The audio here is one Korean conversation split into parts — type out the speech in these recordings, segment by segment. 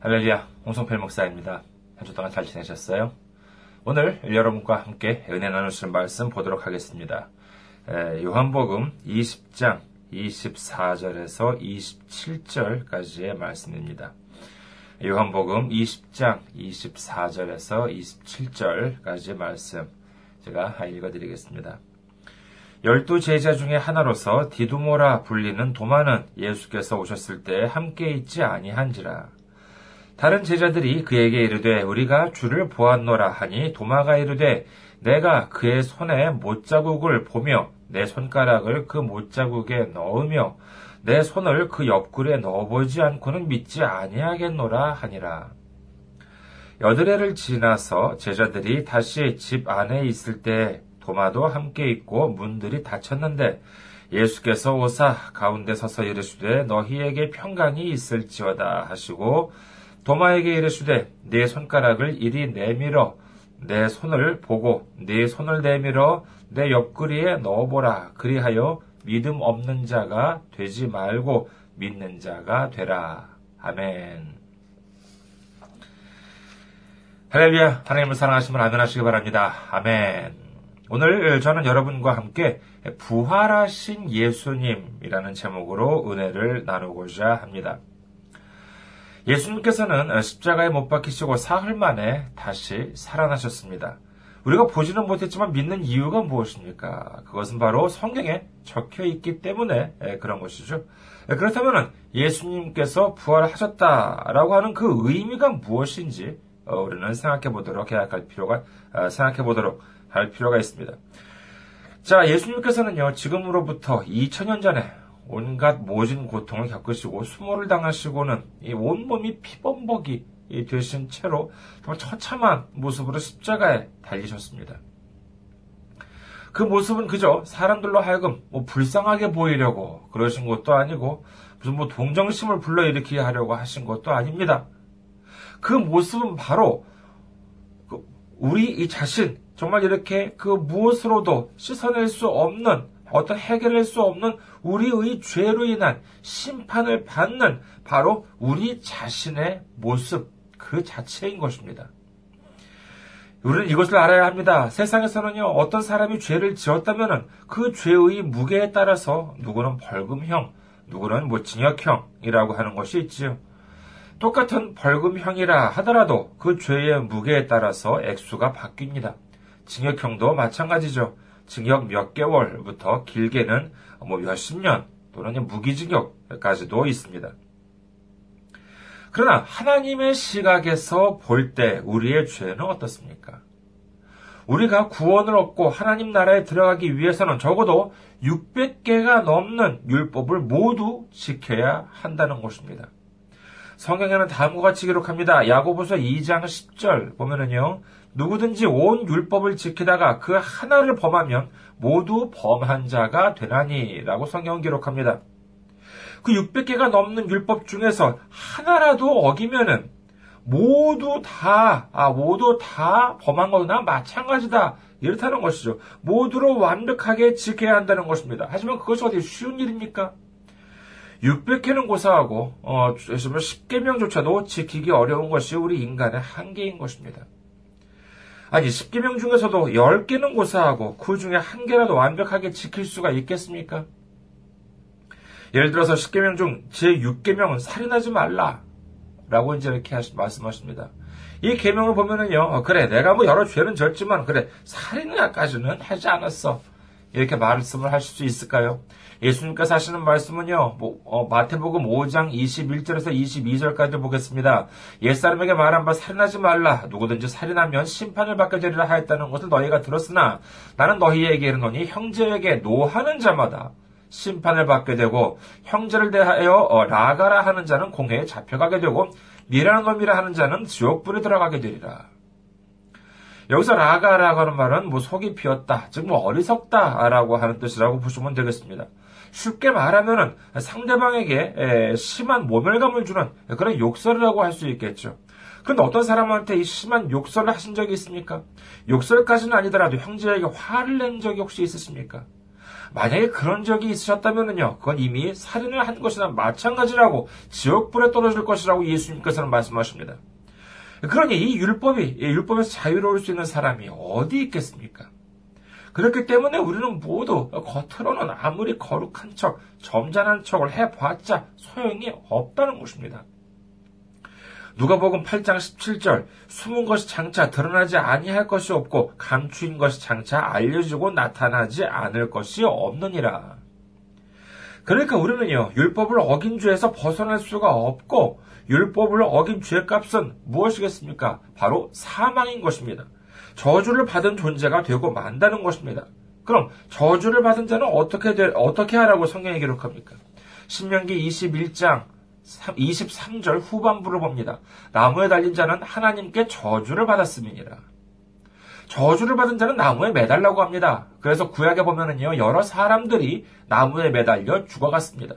할렐루야, 홍성필 목사입니다. 한 주 동안 잘 지내셨어요? 오늘 여러분과 함께 은혜 나누실 말씀 보도록 하겠습니다. 에, 요한복음 20장 24절에서 27절까지의 말씀입니다. 요한복음 20장 24절에서 27절까지의 말씀 제가 읽어드리겠습니다. 열두 제자 중에 하나로서 디두모라 불리는 도마는 예수께서 오셨을 때 함께 있지 아니한지라. 다른 제자들이 그에게 이르되 우리가 주를 보았노라 하니 도마가 이르되 내가 그의 손에 못자국을 보며 내 손가락을 그 못자국에 넣으며 내 손을 그 옆구리에 넣어보지 않고는 믿지 아니하겠노라 하니라. 여드레를 지나서 제자들이 다시 집 안에 있을 때 도마도 함께 있고 문들이 닫혔는데 예수께서 오사 가운데 서서 이르시되 너희에게 평강이 있을지어다 하시고 도마에게 이르시되 네 손가락을 이리 내밀어 내 손을 보고 네 손을 내밀어 내 옆구리에 넣어보라 그리하여 믿음 없는 자가 되지 말고 믿는 자가 되라 아멘. 할렐루야 하나님을 사랑하시면 아멘 하시기 바랍니다. 아멘. 오늘 저는 여러분과 함께 부활하신 예수님이라는 제목으로 은혜를 나누고자 합니다. 예수님께서는 십자가에 못 박히시고 사흘 만에 다시 살아나셨습니다. 우리가 보지는 못했지만 믿는 이유가 무엇입니까? 그것은 바로 성경에 적혀 있기 때문에 그런 것이죠. 그렇다면 예수님께서 부활하셨다라고 하는 그 의미가 무엇인지 우리는 생각해 보도록 해야 할 필요가 생각해 보도록 할 필요가 있습니다. 자, 예수님께서는요, 지금으로부터 2000년 전에 온갖 모진 고통을 겪으시고 수모를 당하시고는 이 온몸이 피범벅이 되신 채로 정말 처참한 모습으로 십자가에 달리셨습니다. 그 모습은 그저 사람들로 하여금 뭐 불쌍하게 보이려고 그러신 것도 아니고 무슨 뭐 동정심을 불러일으키게 하려고 하신 것도 아닙니다. 그 모습은 바로 우리 이 자신 정말 이렇게 그 무엇으로도 씻어낼 수 없는 어떤 해결할 수 없는 우리의 죄로 인한 심판을 받는 바로 우리 자신의 모습 그 자체인 것입니다. 우리는 이것을 알아야 합니다. 세상에서는요, 어떤 사람이 죄를 지었다면 그 죄의 무게에 따라서 누구는 벌금형, 누구는 뭐 징역형이라고 하는 것이 있지요. 똑같은 벌금형이라 하더라도 그 죄의 무게에 따라서 액수가 바뀝니다. 징역형도 마찬가지죠. 징역 몇 개월부터 길게는 뭐 몇십 년 또는 무기징역까지도 있습니다. 그러나 하나님의 시각에서 볼 때 우리의 죄는 어떻습니까? 우리가 구원을 얻고 하나님 나라에 들어가기 위해서는 적어도 600개가 넘는 율법을 모두 지켜야 한다는 것입니다. 성경에는 다음과 같이 기록합니다. 야고보서 2장 10절 보면은요. 누구든지 온 율법을 지키다가 그 하나를 범하면 모두 범한 자가 되나니라고 성경은 기록합니다. 그 600개가 넘는 율법 중에서 하나라도 어기면은 모두 다, 아, 모두 다 범한 거나 마찬가지다. 이렇다는 것이죠. 모두로 완벽하게 지켜야 한다는 것입니다. 하지만 그것이 어디 쉬운 일입니까? 600개는 고사하고, 어, 10개명조차도 지키기 어려운 것이 우리 인간의 한계인 것입니다. 아니, 10개명 중에서도 10개는 고사하고 그 중에 한 개라도 완벽하게 지킬 수가 있겠습니까? 예를 들어서 10개명 중 제6개명은 살인하지 말라. 라고 이제 이렇게 말씀하십니다. 이 계명을 보면은요, 어, 그래, 내가 뭐 여러 죄는 졌지만, 그래, 살인까지는 하지 않았어. 이렇게 말씀을 하실 수 있을까요? 예수님께서 하시는 말씀은요, 뭐, 어, 마태복음 5장 21절에서 22절까지 보겠습니다. 옛사람에게 말한 바 살인하지 말라. 누구든지 살인하면 심판을 받게 되리라 하였다는 것을 너희가 들었으나, 나는 너희에게 이르노니 형제에게 노하는 자마다 심판을 받게 되고, 형제를 대하여 어, 라가라 하는 자는 공회에 잡혀가게 되고, 미라는 놈이라 하는 자는 지옥불에 들어가게 되리라. 여기서 라가라고 하는 말은 뭐 속이 비었다, 즉 뭐 어리석다라고 하는 뜻이라고 보시면 되겠습니다. 쉽게 말하면은 상대방에게 심한 모멸감을 주는 그런 욕설이라고 할 수 있겠죠. 그런데 어떤 사람한테 이 심한 욕설을 하신 적이 있습니까? 욕설까지는 아니더라도 형제에게 화를 낸 적이 혹시 있으십니까? 만약에 그런 적이 있으셨다면요, 그건 이미 살인을 한 것이나 마찬가지라고 지옥불에 떨어질 것이라고 예수님께서는 말씀하십니다. 그러니 이 율법이, 율법에서 자유로울 수 있는 사람이 어디 있겠습니까? 그렇기 때문에 우리는 모두 겉으로는 아무리 거룩한 척, 점잖은 척을 해봤자 소용이 없다는 것입니다. 누가복음 8장 17절 숨은 것이 장차 드러나지 아니할 것이 없고 감추인 것이 장차 알려지고 나타나지 않을 것이 없느니라. 그러니까 우리는요 율법을 어긴 죄에서 벗어날 수가 없고 율법을 어긴 죄값은 무엇이겠습니까? 바로 사망인 것입니다. 저주를 받은 존재가 되고 만다는 것입니다. 그럼 저주를 받은 자는 어떻게 되, 어떻게 하라고 성경에 기록합니까? 신명기 21장 23절 후반부를 봅니다. 나무에 달린 자는 하나님께 저주를 받았음이니라. 저주를 받은 자는 나무에 매달라고 합니다. 그래서 구약에 보면은요, 여러 사람들이 나무에 매달려 죽어갔습니다.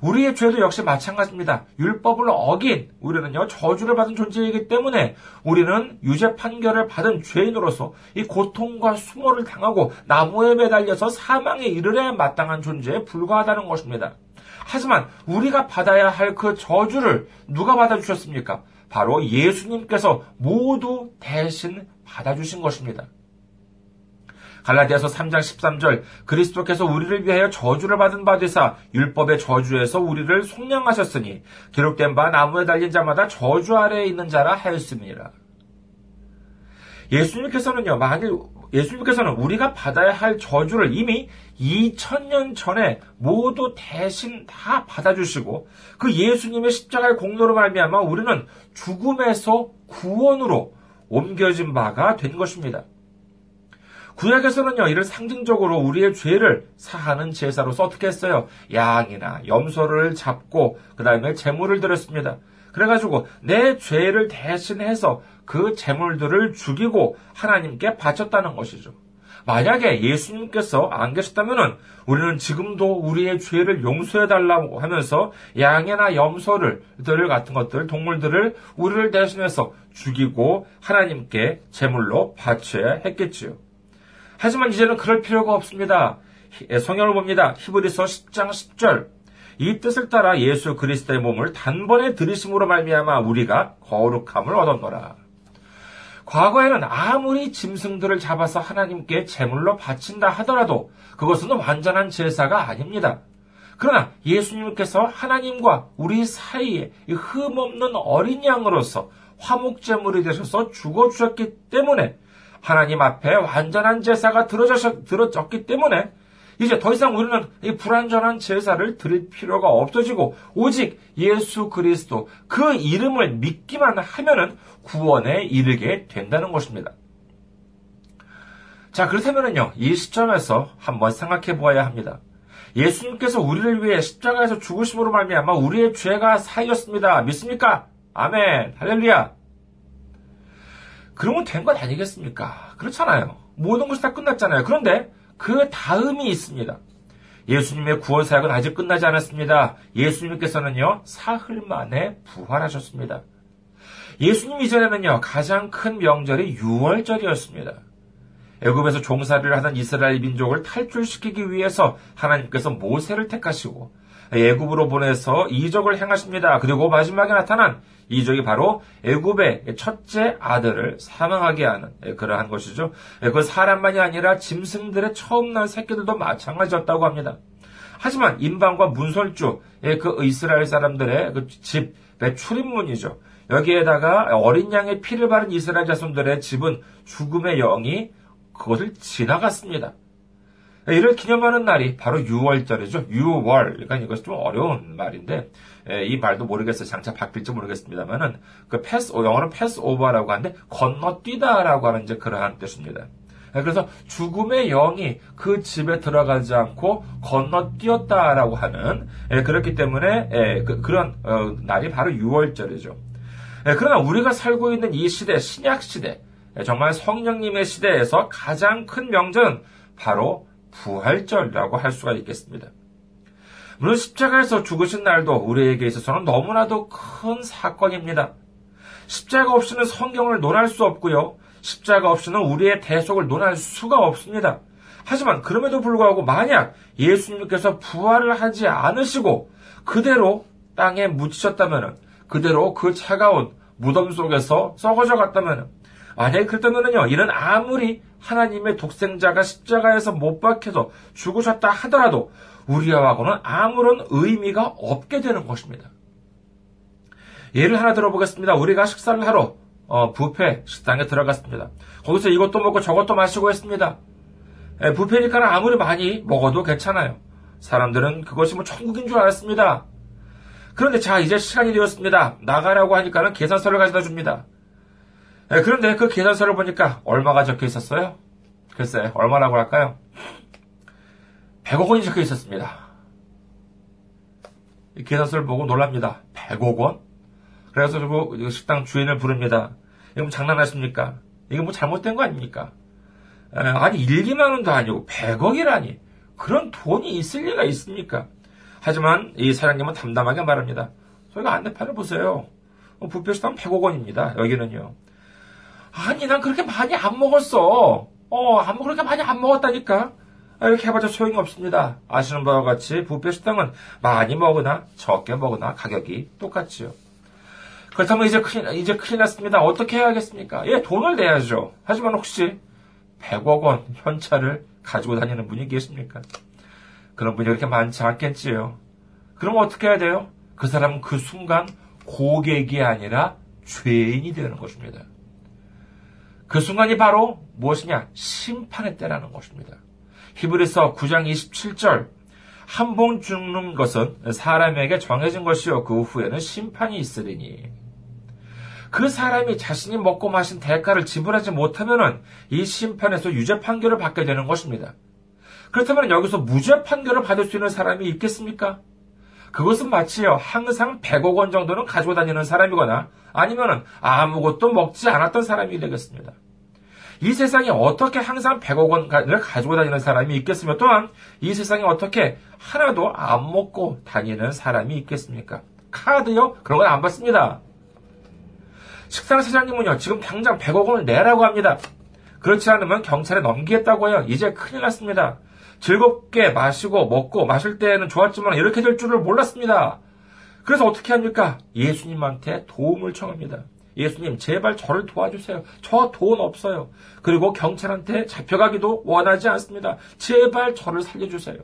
우리의 죄도 역시 마찬가지입니다. 율법을 어긴 우리는요, 저주를 받은 존재이기 때문에 우리는 유죄 판결을 받은 죄인으로서 이 고통과 수모를 당하고 나무에 매달려서 사망에 이르러야 마땅한 존재에 불과하다는 것입니다. 하지만 우리가 받아야 할 그 저주를 누가 받아주셨습니까? 바로 예수님께서 모두 대신 받아주신 것입니다. 갈라디아서 3장 13절 그리스도께서 우리를 위하여 저주를 받은 바 되사 율법의 저주에서 우리를 속량하셨으니 기록된 바 나무에 달린 자마다 저주 아래에 있는 자라 하였습니다. 예수님께서는요, 만일 예수님께서는 우리가 받아야 할 저주를 이미 2000년 전에 모두 대신 다 받아주시고 그 예수님의 십자가의 공로로 말미암아 우리는 죽음에서 구원으로 옮겨진 바가 된 것입니다. 구약에서는요, 이를 상징적으로 우리의 죄를 사하는 제사로서 어떻게 했어요? 양이나 염소를 잡고, 그 다음에 제물을 드렸습니다. 그래가지고, 내 죄를 대신해서 그 제물들을 죽이고 하나님께 바쳤다는 것이죠. 만약에 예수님께서 안 계셨다면 우리는 지금도 우리의 죄를 용서해 달라고 하면서 양이나 염소를 들 같은 것들 동물들을 우리를 대신해서 죽이고 하나님께 제물로 바쳐야 했겠지요. 하지만 이제는 그럴 필요가 없습니다. 성경을 봅니다. 히브리서 10장 10절. 이 뜻을 따라 예수 그리스도의 몸을 단번에 들이심으로 말미암아 우리가 거룩함을 얻었노라. 과거에는 아무리 짐승들을 잡아서 하나님께 제물로 바친다 하더라도 그것은 완전한 제사가 아닙니다. 그러나 예수님께서 하나님과 우리 사이에 흠 없는 어린 양으로서 화목제물이 되셔서 죽어주셨기 때문에 하나님 앞에 완전한 제사가 들어졌기 때문에 이제 더 이상 우리는 이 불완전한 제사를 드릴 필요가 없어지고 오직 예수 그리스도 그 이름을 믿기만 하면은 구원에 이르게 된다는 것입니다. 자, 그렇다면은요, 이 시점에서 한번 생각해 보아야 합니다. 예수님께서 우리를 위해 십자가에서 죽으심으로 말미암아 우리의 죄가 사하였습니다. 믿습니까? 아멘. 할렐루야. 그러면 된 것 아니겠습니까? 그렇잖아요. 모든 것이 다 끝났잖아요. 그런데 그 다음이 있습니다. 예수님의 구원 사역은 아직 끝나지 않았습니다. 예수님께서는요, 사흘 만에 부활하셨습니다. 예수님 이전에는요, 가장 큰 명절이 6월절이었습니다. 애굽에서 종살이를 하던 이스라엘 민족을 탈출시키기 위해서 하나님께서 모세를 택하시고 애굽으로 보내서 이적을 행하십니다. 그리고 마지막에 나타난 이 적이 바로 애굽의 첫째 아들을 사망하게 하는 그러한 것이죠. 그 사람만이 아니라 짐승들의 처음 난 새끼들도 마찬가지였다고 합니다. 하지만 인방과 문설주 그 이스라엘 사람들의 그 집의 출입문이죠. 여기에다가 어린 양의 피를 바른 이스라엘 자손들의 집은 죽음의 영이 그것을 지나갔습니다. 이를 기념하는 날이 바로 6월절이죠. 6월. 그러니까 이것이 좀 어려운 말인데, 이 말도 모르겠어요. 장차 바뀔지 모르겠습니다만은, 그 패스, 영어는 패스 오버라고 하는데, 건너뛰다라고 하는 이제 그러한 뜻입니다. 그래서 죽음의 영이 그 집에 들어가지 않고 건너뛰었다라고 하는, 그렇기 때문에, 그, 런 어, 날이 바로 6월절이죠. 그러나 우리가 살고 있는 이 시대, 신약 시대, 정말 성령님의 시대에서 가장 큰 명절은 바로 부활절이라고 할 수가 있겠습니다. 물론 십자가에서 죽으신 날도 우리에게 있어서는 너무나도 큰 사건입니다. 십자가 없이는 성경을 논할 수 없고요. 십자가 없이는 우리의 대속을 논할 수가 없습니다. 하지만 그럼에도 불구하고 만약 예수님께서 부활을 하지 않으시고 그대로 땅에 묻히셨다면 그대로 그 차가운 무덤 속에서 썩어져 갔다면 만약에 그랬다면요 이는 아무리 하나님의 독생자가 십자가에서 못 박혀서 죽으셨다 하더라도 우리하고는 아무런 의미가 없게 되는 것입니다. 예를 하나 들어보겠습니다. 우리가 식사를 하러 어, 부페 식당에 들어갔습니다. 거기서 이것도 먹고 저것도 마시고 했습니다. 예, 부페니까 아무리 많이 먹어도 괜찮아요. 사람들은 그것이 뭐 천국인 줄 알았습니다. 그런데 자, 이제 시간이 되었습니다. 나가라고 하니까는 계산서를 가져다 줍니다. 예, 그런데 그 계산서를 보니까 얼마가 적혀 있었어요? 글쎄, 얼마라고 할까요? 100억 원이 적혀 있었습니다. 이 계산서를 보고 놀랍니다. 100억 원? 그래서 그 식당 주인을 부릅니다. 이거 뭐 장난하십니까? 이거 뭐 잘못된 거 아닙니까? 에, 아니, 1기만 원도 아니고 100억이라니. 그런 돈이 있을 리가 있습니까? 하지만 이 사장님은 담담하게 말합니다. 저희가 안내판을 보세요. 어, 부표시당 100억 원입니다. 여기는요. 아니, 난 그렇게 많이 안 먹었어. 어, 안, 그렇게 많이 안 먹었다니까. 아, 이렇게 해봐도 소용이 없습니다. 아시는 바와 같이 부페 식당은 많이 먹으나 적게 먹으나 가격이 똑같지요. 그렇다면 이제 큰일, 이제 큰일 났습니다. 어떻게 해야겠습니까? 예, 돈을 내야죠. 하지만 혹시 100억 원 현찰을 가지고 다니는 분이 계십니까? 그런 분이 그렇게 많지 않겠지요. 그럼 어떻게 해야 돼요? 그 사람은 그 순간 고객이 아니라 죄인이 되는 것입니다. 그 순간이 바로 무엇이냐? 심판의 때라는 것입니다. 히브리서 9장 27절 한 번 죽는 것은 사람에게 정해진 것이요 그 후에는 심판이 있으리니 그 사람이 자신이 먹고 마신 대가를 지불하지 못하면은 이 심판에서 유죄 판결을 받게 되는 것입니다. 그렇다면 여기서 무죄 판결을 받을 수 있는 사람이 있겠습니까? 그것은 마치요 항상 100억 원 정도는 가지고 다니는 사람이거나 아니면은 아무것도 먹지 않았던 사람이 되겠습니다. 이 세상에 어떻게 항상 100억 원을 가지고 다니는 사람이 있겠으며 또한 이 세상에 어떻게 하나도 안 먹고 다니는 사람이 있겠습니까? 카드요? 그런 건 안 받습니다. 식당 사장님은요, 지금 당장 100억 원을 내라고 합니다. 그렇지 않으면 경찰에 넘기겠다고 해요. 이제 큰일 났습니다. 즐겁게 마시고 먹고 마실 때는 좋았지만 이렇게 될 줄을 몰랐습니다. 그래서 어떻게 합니까? 예수님한테 도움을 청합니다. 예수님, 제발 저를 도와주세요. 저 돈 없어요. 그리고 경찰한테 잡혀가기도 원하지 않습니다. 제발 저를 살려주세요.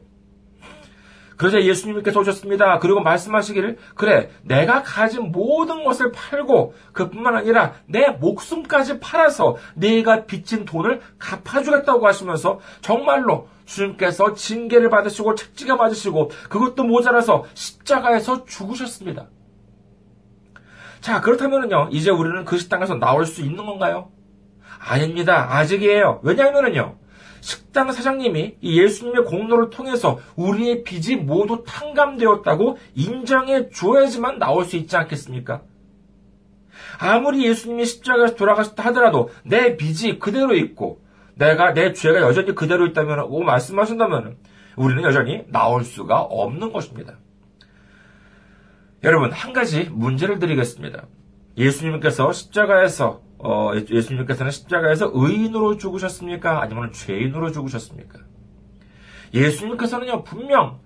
그러자 예수님께서 오셨습니다. 그리고 말씀하시기를 그래 내가 가진 모든 것을 팔고 그뿐만 아니라 내 목숨까지 팔아서 내가 빚진 돈을 갚아주겠다고 하시면서 정말로 주님께서 징계를 받으시고 책지가 맞으시고 그것도 모자라서 십자가에서 죽으셨습니다. 자 그렇다면요 이제 우리는 그 식당에서 나올 수 있는 건가요? 아닙니다. 아직이에요. 왜냐하면요 식당 사장님이 예수님의 공로를 통해서 우리의 빚이 모두 탕감되었다고 인정해 줘야지만 나올 수 있지 않겠습니까? 아무리 예수님이 십자가에서 돌아가셨다 하더라도 내 빚이 그대로 있고 내가 내 죄가 여전히 그대로 있다면 오 말씀하신다면 우리는 여전히 나올 수가 없는 것입니다. 여러분 한 가지 문제를 드리겠습니다. 예수님께서 십자가에서 어, 예수님께서는 십자가에서 의인으로 죽으셨습니까? 아니면 죄인으로 죽으셨습니까? 예수님께서는요, 분명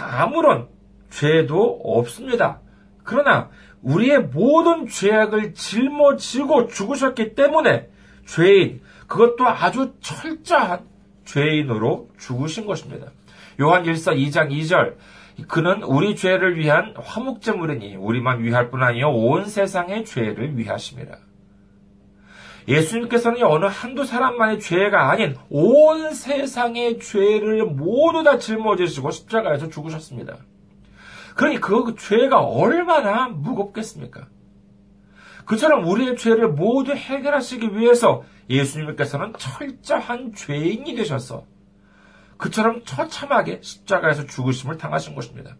아무런 죄도 없습니다. 그러나 우리의 모든 죄악을 짊어지고 죽으셨기 때문에 죄인, 그것도 아주 철저한 죄인으로 죽으신 것입니다. 요한 1서 2장 2절, 그는 우리 죄를 위한 화목제물이니 우리만 위할 뿐 아니요 온 세상의 죄를 위하심이라. 예수님께서는 어느 한두 사람만의 죄가 아닌 온 세상의 죄를 모두 다 짊어지시고 십자가에서 죽으셨습니다. 그러니 그 죄가 얼마나 무겁겠습니까? 그처럼 우리의 죄를 모두 해결하시기 위해서 예수님께서는 철저한 죄인이 되셔서 그처럼 처참하게 십자가에서 죽으심을 당하신 것입니다.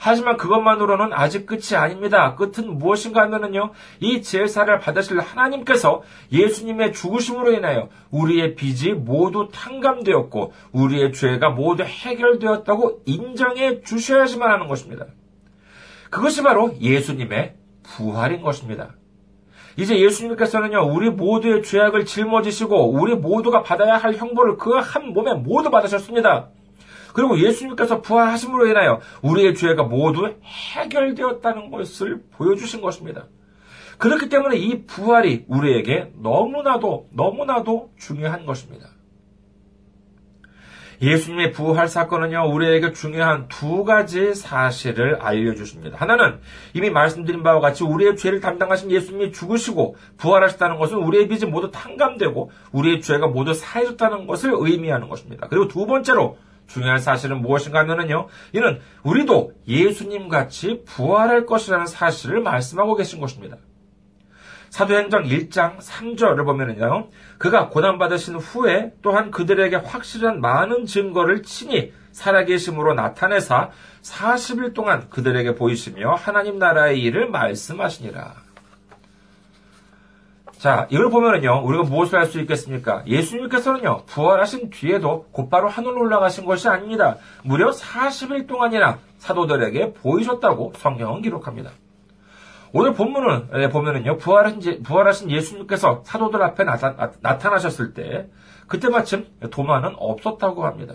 하지만 그것만으로는 아직 끝이 아닙니다. 끝은 무엇인가 하면은요, 이 제사를 받으실 하나님께서 예수님의 죽으심으로 인하여 우리의 빚이 모두 탕감되었고, 우리의 죄가 모두 해결되었다고 인정해 주셔야지만 하는 것입니다. 그것이 바로 예수님의 부활인 것입니다. 이제 예수님께서는요, 우리 모두의 죄악을 짊어지시고, 우리 모두가 받아야 할 형벌을 그 한 몸에 모두 받으셨습니다. 그리고 예수님께서 부활하심으로 인하여 우리의 죄가 모두 해결되었다는 것을 보여주신 것입니다. 그렇기 때문에 이 부활이 우리에게 너무나도, 너무나도 중요한 것입니다. 예수님의 부활 사건은요, 우리에게 중요한 두 가지 사실을 알려주십니다. 하나는 이미 말씀드린 바와 같이 우리의 죄를 담당하신 예수님이 죽으시고 부활하셨다는 것은 우리의 빚이 모두 탕감되고 우리의 죄가 모두 사해졌다는 것을 의미하는 것입니다. 그리고 두 번째로 중요한 사실은 무엇인가 하면요 이는 우리도 예수님 같이 부활할 것이라는 사실을 말씀하고 계신 것입니다. 사도행전 1장 3절을 보면은요, 그가 고난받으신 후에 또한 그들에게 확실한 많은 증거를 친히 살아계심으로 나타내사 40일 동안 그들에게 보이시며 하나님 나라의 일을 말씀하시니라. 자, 이걸 보면은요, 우리가 무엇을 할수 있겠습니까? 예수님께서는요, 부활하신 뒤에도 곧바로 하늘로 올라가신 것이 아닙니다. 무려 40일 동안이나 사도들에게 보이셨다고 성경은 기록합니다. 오늘 본문을 예, 보면은요, 부활하신, 부활하신 예수님께서 사도들 앞에 나타, 나타나셨을 때, 그때 마침 도마는 없었다고 합니다.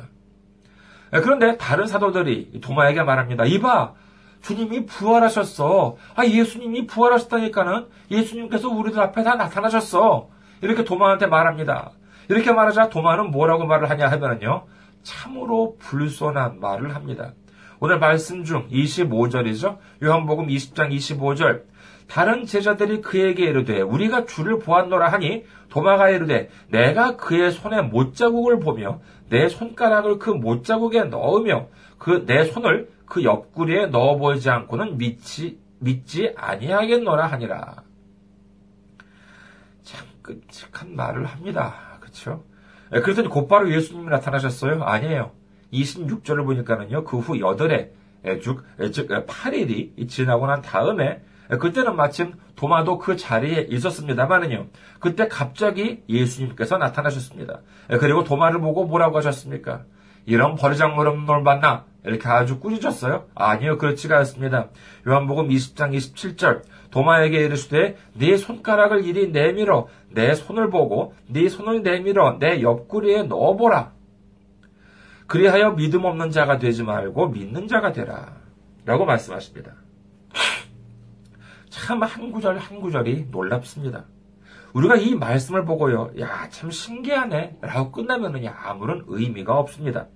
예, 그런데 다른 사도들이 도마에게 말합니다. 이봐! 주님이 부활하셨어. 아, 예수님이 부활하셨다니까는 예수님께서 우리들 앞에 다 나타나셨어. 이렇게 도마한테 말합니다. 이렇게 말하자 도마는 뭐라고 말을 하냐 하면은요, 참으로 불손한 말을 합니다. 오늘 말씀 중 25절이죠. 요한복음 20장 25절. 다른 제자들이 그에게 이르되 우리가 주를 보았노라 하니 도마가 이르되 내가 그의 손에 못자국을 보며 내 손가락을 그 못자국에 넣으며 그 내 손을 그 옆구리에 넣어보이지 않고는 믿지, 믿지 아니하겠노라 하니라. 참 끔찍한 말을 합니다. 그렇죠? 그랬더니 곧바로 예수님이 나타나셨어요? 아니에요. 26절을 보니까는요, 그후 8회, 즉, 즉 8일이 지나고 난 다음에 그때는 마침 도마도 그 자리에 있었습니다만은요. 그때 갑자기 예수님께서 나타나셨습니다. 그리고 도마를 보고 뭐라고 하셨습니까? 이런 버리장머름 널 만나 이렇게 아주 꾸짖었어요? 아니요, 그렇지가 않습니다. 요한복음 20장 27절 도마에게 이르시되 네 손가락을 이리 내밀어 내 손을 보고 네 손을 내밀어 내 옆구리에 넣어보라. 그리하여 믿음 없는 자가 되지 말고 믿는 자가 되라. 라고 말씀하십니다. 참 한 구절 한 구절이 놀랍습니다. 우리가 이 말씀을 보고요, 야, 참 신기하네. 라고 끝나면은 아무런 의미가 없습니다.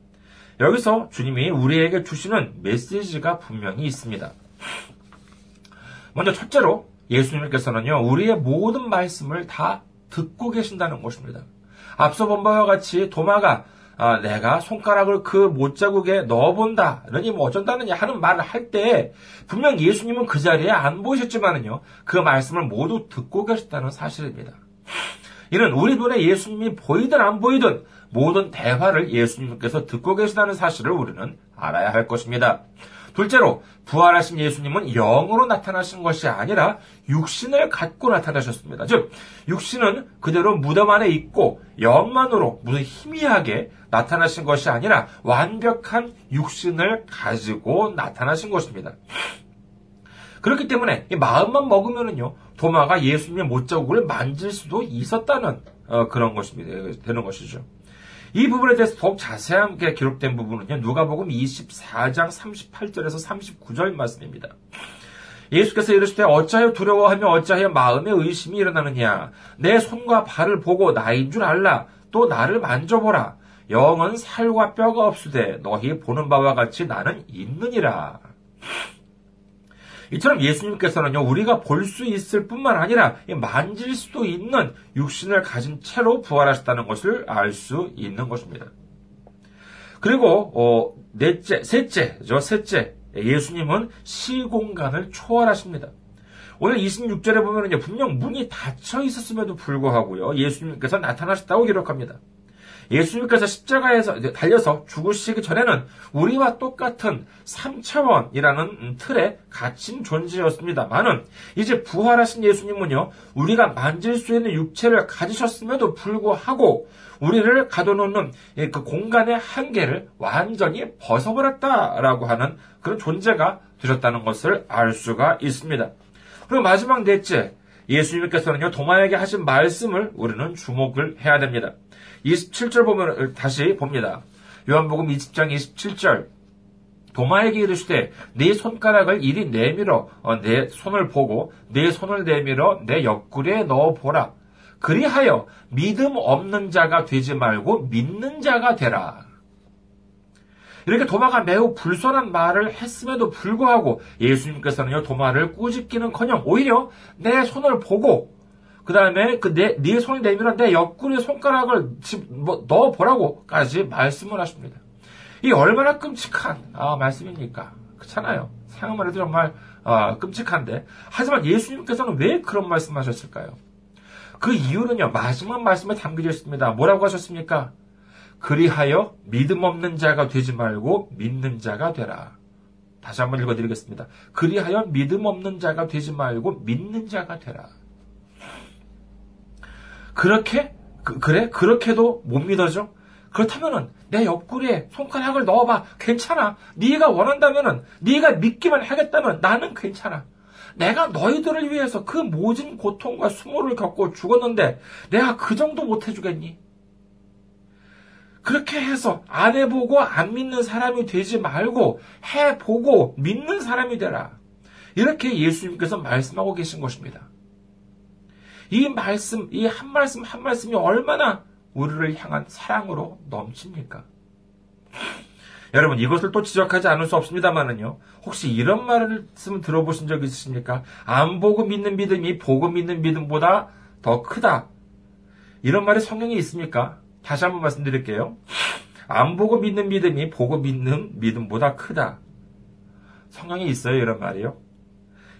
여기서 주님이 우리에게 주시는 메시지가 분명히 있습니다. 먼저 첫째로 예수님께서는요, 우리의 모든 말씀을 다 듣고 계신다는 것입니다. 앞서 본 바와 같이 도마가 아, 내가 손가락을 그 못자국에 넣어본다. 그러니 뭐 어쩐다느냐 하는 말을 할 때 분명 예수님은 그 자리에 안 보이셨지만은요. 그 말씀을 모두 듣고 계셨다는 사실입니다. 이는 우리 눈에 예수님이 보이든 안 보이든 모든 대화를 예수님께서 듣고 계시다는 사실을 우리는 알아야 할 것입니다. 둘째로 부활하신 예수님은 영으로 나타나신 것이 아니라 육신을 갖고 나타나셨습니다. 즉 육신은 그대로 무덤 안에 있고 영만으로 무슨 희미하게 나타나신 것이 아니라 완벽한 육신을 가지고 나타나신 것입니다. 그렇기 때문에 마음만 먹으면은요 도마가 예수님의 못자국을 만질 수도 있었다는 어, 그런 것입니다. 되는 것이죠. 이 부분에 대해서 더욱 자세하게 기록된 부분은요, 누가복음 24장 38절에서 39절 말씀입니다. 예수께서 이르시되 어찌하여 두려워하며 어찌하여 마음에 의심이 일어나느냐? 내 손과 발을 보고 나인 줄 알라. 또 나를 만져보라. 영은 살과 뼈가 없으되 너희 보는 바와 같이 나는 있느니라 이처럼 예수님께서는요, 우리가 볼 수 있을 뿐만 아니라 만질 수도 있는 육신을 가진 채로 부활하셨다는 것을 알 수 있는 것입니다. 그리고, 어, 넷째, 셋째, 저 셋째, 예수님은 시공간을 초월하십니다. 오늘 26절에 보면은요, 분명 문이 닫혀 있었음에도 불구하고요, 예수님께서 나타나셨다고 기록합니다. 예수님께서 십자가에서 달려서 죽으시기 전에는 우리와 똑같은 3차원이라는 틀에 갇힌 존재였습니다만은 이제 부활하신 예수님은요, 우리가 만질 수 있는 육체를 가지셨음에도 불구하고 우리를 가둬놓는 그 공간의 한계를 완전히 벗어버렸다라고 하는 그런 존재가 되셨다는 것을 알 수가 있습니다. 그리고 마지막 넷째, 예수님께서는요, 도마에게 하신 말씀을 우리는 주목을 해야 됩니다. 27절 보면, 다시 봅니다. 요한복음 20장 27절. 도마에게 이르시되 네 손가락을 이리 내밀어 어, 내 손을 보고 네 손을 내밀어 내 옆구리에 넣어 보라. 그리하여 믿음 없는 자가 되지 말고 믿는 자가 되라. 이렇게 도마가 매우 불손한 말을 했음에도 불구하고 예수님께서는요 도마를 꾸짖기는커녕 오히려 내 손을 보고 그 다음에 그내네 네 손을 내밀어 내 옆구리 손가락을 뭐 넣어 보라고까지 말씀을 하십니다. 이 얼마나 끔찍한 아, 말씀입니까? 그렇잖아요. 생각만 해도 정말 아, 끔찍한데 하지만 예수님께서는 왜 그런 말씀 하셨을까요? 그 이유는요 마지막 말씀에 담겨져 있습니다. 뭐라고 하셨습니까? 그리하여 믿음 없는 자가 되지 말고 믿는 자가 되라. 다시 한번 읽어드리겠습니다. 그리하여 믿음 없는 자가 되지 말고 믿는 자가 되라. 그렇게 그, 래 그렇게도 못 믿어져? 그렇다면은 내 옆구리에 손가락을 넣어봐 괜찮아. 네가 원한다면은 네가 믿기만 하겠다면 나는 괜찮아. 내가 너희들을 위해서 그 모진 고통과 수모를 겪고 죽었는데 내가 그 정도 못 해주겠니? 그렇게 해서 안 해보고 안 믿는 사람이 되지 말고 해보고 믿는 사람이 되라. 이렇게 예수님께서 말씀하고 계신 것입니다. 이 말씀, 이 한 말씀 한 말씀이 얼마나 우리를 향한 사랑으로 넘칩니까? 여러분, 이것을 또 지적하지 않을 수 없습니다만은요. 혹시 이런 말을 들어보신 적 있으십니까? 안 보고 믿는 믿음이 보고 믿는 믿음보다 더 크다. 이런 말이 성경에 있습니까? 다시 한번 말씀드릴게요. 안 보고 믿는 믿음이 보고 믿는 믿음보다 크다. 성경에 있어요, 이런 말이요.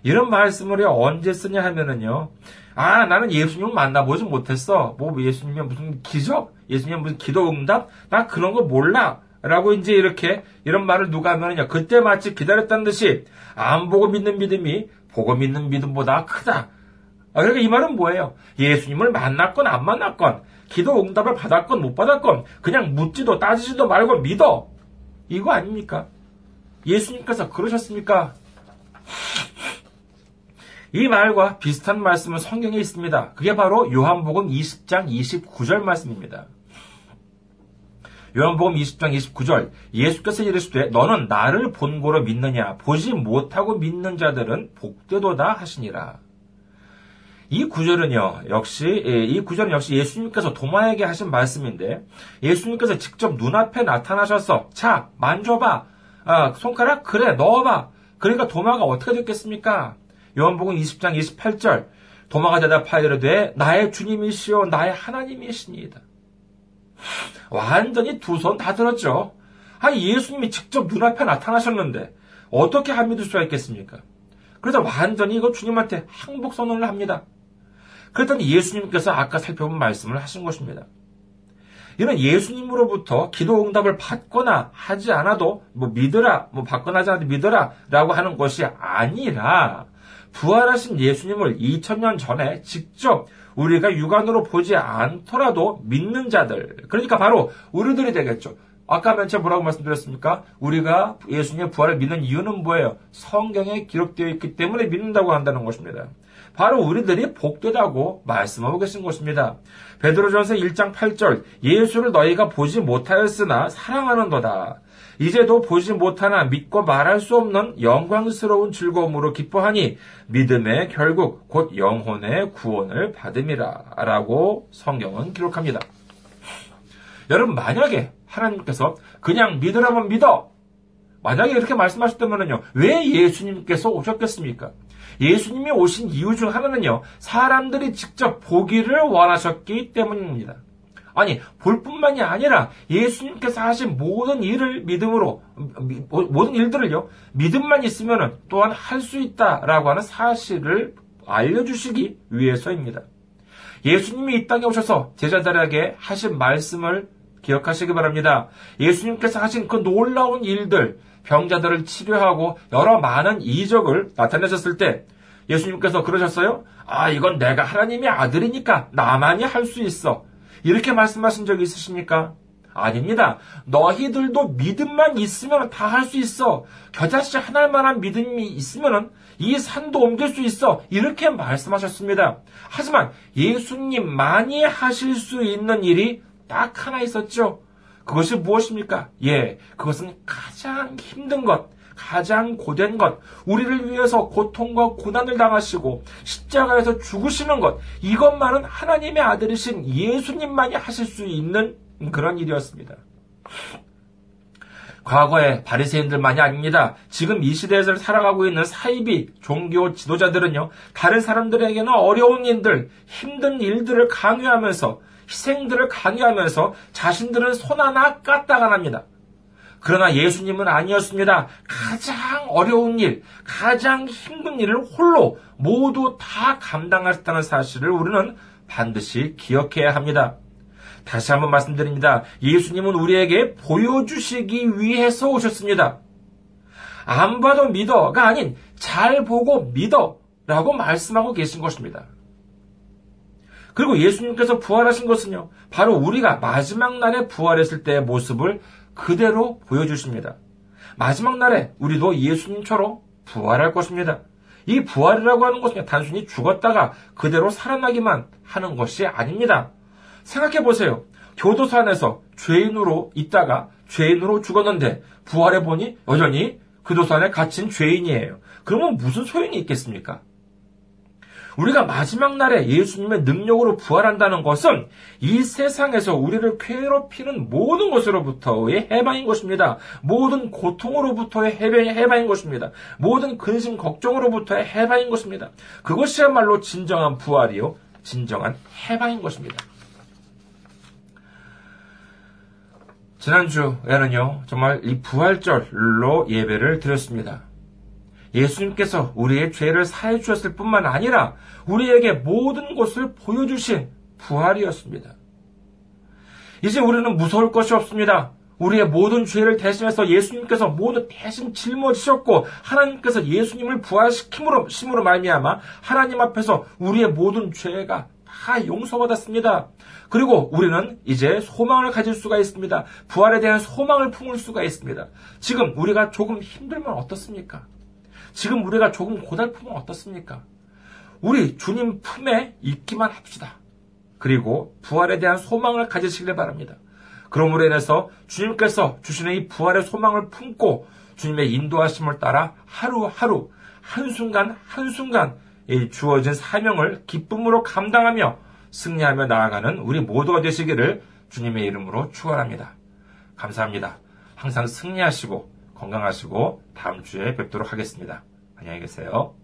이런 말씀을 언제 쓰냐 하면은요. 아, 나는 예수님을 만나보지 못했어. 뭐 예수님이 무슨 기적? 예수님이 무슨 기도 응답? 나 그런 거 몰라. 라고 이제 이렇게 이런 말을 누가 하면은요. 그때 마치 기다렸다는 듯이 안 보고 믿는 믿음이 보고 믿는 믿음보다 크다. 아, 그러니까 이 말은 뭐예요? 예수님을 만났건 안 만났건 기도 응답을 받았건 못 받았건 그냥 묻지도 따지지도 말고 믿어. 이거 아닙니까? 예수님께서 그러셨습니까? 이 말과 비슷한 말씀은 성경에 있습니다. 그게 바로 요한복음 20장 29절 말씀입니다. 요한복음 20장 29절 예수께서 이르시되 너는 나를 본고로 믿느냐 보지 못하고 믿는 자들은 복되도다 하시니라. 이 구절은요, 역시, 예, 이 구절은 역시 예수님께서 도마에게 하신 말씀인데, 예수님께서 직접 눈앞에 나타나셔서, 자, 만져봐. 아, 손가락? 그래, 넣어봐. 그러니까 도마가 어떻게 됐겠습니까? 요한복음 20장 28절, 도마가 대답하이르되, 나의 주님이시요, 나의 하나님이시니이다. 완전히 두 손 다 들었죠. 아니, 예수님이 직접 눈앞에 나타나셨는데, 어떻게 안 믿을 수가 있겠습니까? 그래서 완전히 이거 주님한테 항복 선언을 합니다. 그랬더니 예수님께서 아까 살펴본 말씀을 하신 것입니다. 이는 예수님으로부터 기도 응답을 받거나 하지 않아도 뭐 믿으라, 뭐 받거나 하지 않아도 믿으라 라고 하는 것이 아니라 부활하신 예수님을 2000년 전에 직접 우리가 육안으로 보지 않더라도 믿는 자들, 그러니까 바로 우리들이 되겠죠. 아까 맨 처음 뭐라고 말씀드렸습니까? 우리가 예수님의 부활을 믿는 이유는 뭐예요? 성경에 기록되어 있기 때문에 믿는다고 한다는 것입니다. 바로 우리들이 복되다고 말씀하고 계신 것입니다. 베드로전서 1장 8절 예수를 너희가 보지 못하였으나 사랑하는도다. 이제도 보지 못하나 믿고 말할 수 없는 영광스러운 즐거움으로 기뻐하니 믿음의 결국 곧 영혼의 구원을 받음이라 라고 성경은 기록합니다. 여러분 만약에 하나님께서 그냥 믿으라면 믿어 만약에 이렇게 말씀하셨다면요 왜 예수님께서 오셨겠습니까? 예수님이 오신 이유 중 하나는요, 사람들이 직접 보기를 원하셨기 때문입니다. 아니, 볼 뿐만이 아니라 예수님께서 하신 모든 일을 믿음으로, 모든 일들을요, 믿음만 있으면 또한 할 수 있다라고 하는 사실을 알려주시기 위해서입니다. 예수님이 이 땅에 오셔서 제자들에게 하신 말씀을 기억하시기 바랍니다. 예수님께서 하신 그 놀라운 일들, 병자들을 치료하고 여러 많은 이적을 나타내셨을 때 예수님께서 그러셨어요? 아, 이건 내가 하나님의 아들이니까 나만이 할 수 있어. 이렇게 말씀하신 적이 있으십니까? 아닙니다. 너희들도 믿음만 있으면 다 할 수 있어. 겨자씨 하나할 만한 믿음이 있으면 이 산도 옮길 수 있어. 이렇게 말씀하셨습니다. 하지만 예수님만이 하실 수 있는 일이 딱 하나 있었죠. 그것이 무엇입니까? 예, 그것은 가장 힘든 것, 가장 고된 것, 우리를 위해서 고통과 고난을 당하시고 십자가에서 죽으시는 것, 이것만은 하나님의 아들이신 예수님만이 하실 수 있는 그런 일이었습니다. 과거의 바리새인들만이 아닙니다. 지금 이 시대에서 살아가고 있는 사이비 종교 지도자들은요. 다른 사람들에게는 어려운 일들, 힘든 일들을 강요하면서 희생들을 강요하면서 자신들은 손 하나 까딱 안 합니다. 그러나 예수님은 아니었습니다. 가장 어려운 일, 가장 힘든 일을 홀로 모두 다 감당하셨다는 사실을 우리는 반드시 기억해야 합니다. 다시 한번 말씀드립니다. 예수님은 우리에게 보여주시기 위해서 오셨습니다. 안 봐도 믿어가 아닌 잘 보고 믿어 라고 말씀하고 계신 것입니다. 그리고 예수님께서 부활하신 것은요, 바로 우리가 마지막 날에 부활했을 때의 모습을 그대로 보여주십니다. 마지막 날에 우리도 예수님처럼 부활할 것입니다. 이 부활이라고 하는 것은 단순히 죽었다가 그대로 살아나기만 하는 것이 아닙니다. 생각해 보세요. 교도소 안에서 죄인으로 있다가 죄인으로 죽었는데 부활해 보니 여전히 교도소 안에 갇힌 죄인이에요. 그러면 무슨 소용이 있겠습니까? 우리가 마지막 날에 예수님의 능력으로 부활한다는 것은 이 세상에서 우리를 괴롭히는 모든 것으로부터의 해방인 것입니다. 모든 고통으로부터의 해방인 것입니다. 모든 근심 걱정으로부터의 해방인 것입니다. 그것이야말로 진정한 부활이요. 진정한 해방인 것입니다. 지난주에는요, 정말 이 부활절로 예배를 드렸습니다. 예수님께서 우리의 죄를 사해 주셨을 뿐만 아니라 우리에게 모든 것을 보여주신 부활이었습니다. 이제 우리는 무서울 것이 없습니다. 우리의 모든 죄를 대신해서 예수님께서 모두 대신 짊어지셨고 하나님께서 예수님을 부활시킴으로 심으로 말미암아 하나님 앞에서 우리의 모든 죄가 다 용서받았습니다. 그리고 우리는 이제 소망을 가질 수가 있습니다. 부활에 대한 소망을 품을 수가 있습니다. 지금 우리가 조금 힘들면 어떻습니까? 지금 우리가 조금 고달프면 어떻습니까? 우리 주님 품에 있기만 합시다. 그리고 부활에 대한 소망을 가지시길 바랍니다. 그러므로 인해서 주님께서 주시는 이 부활의 소망을 품고 주님의 인도하심을 따라 하루하루 한순간 한순간 이 주어진 사명을 기쁨으로 감당하며 승리하며 나아가는 우리 모두가 되시기를 주님의 이름으로 축원합니다. 감사합니다. 항상 승리하시고 건강하시고 다음 주에 뵙도록 하겠습니다. 안녕히 계세요.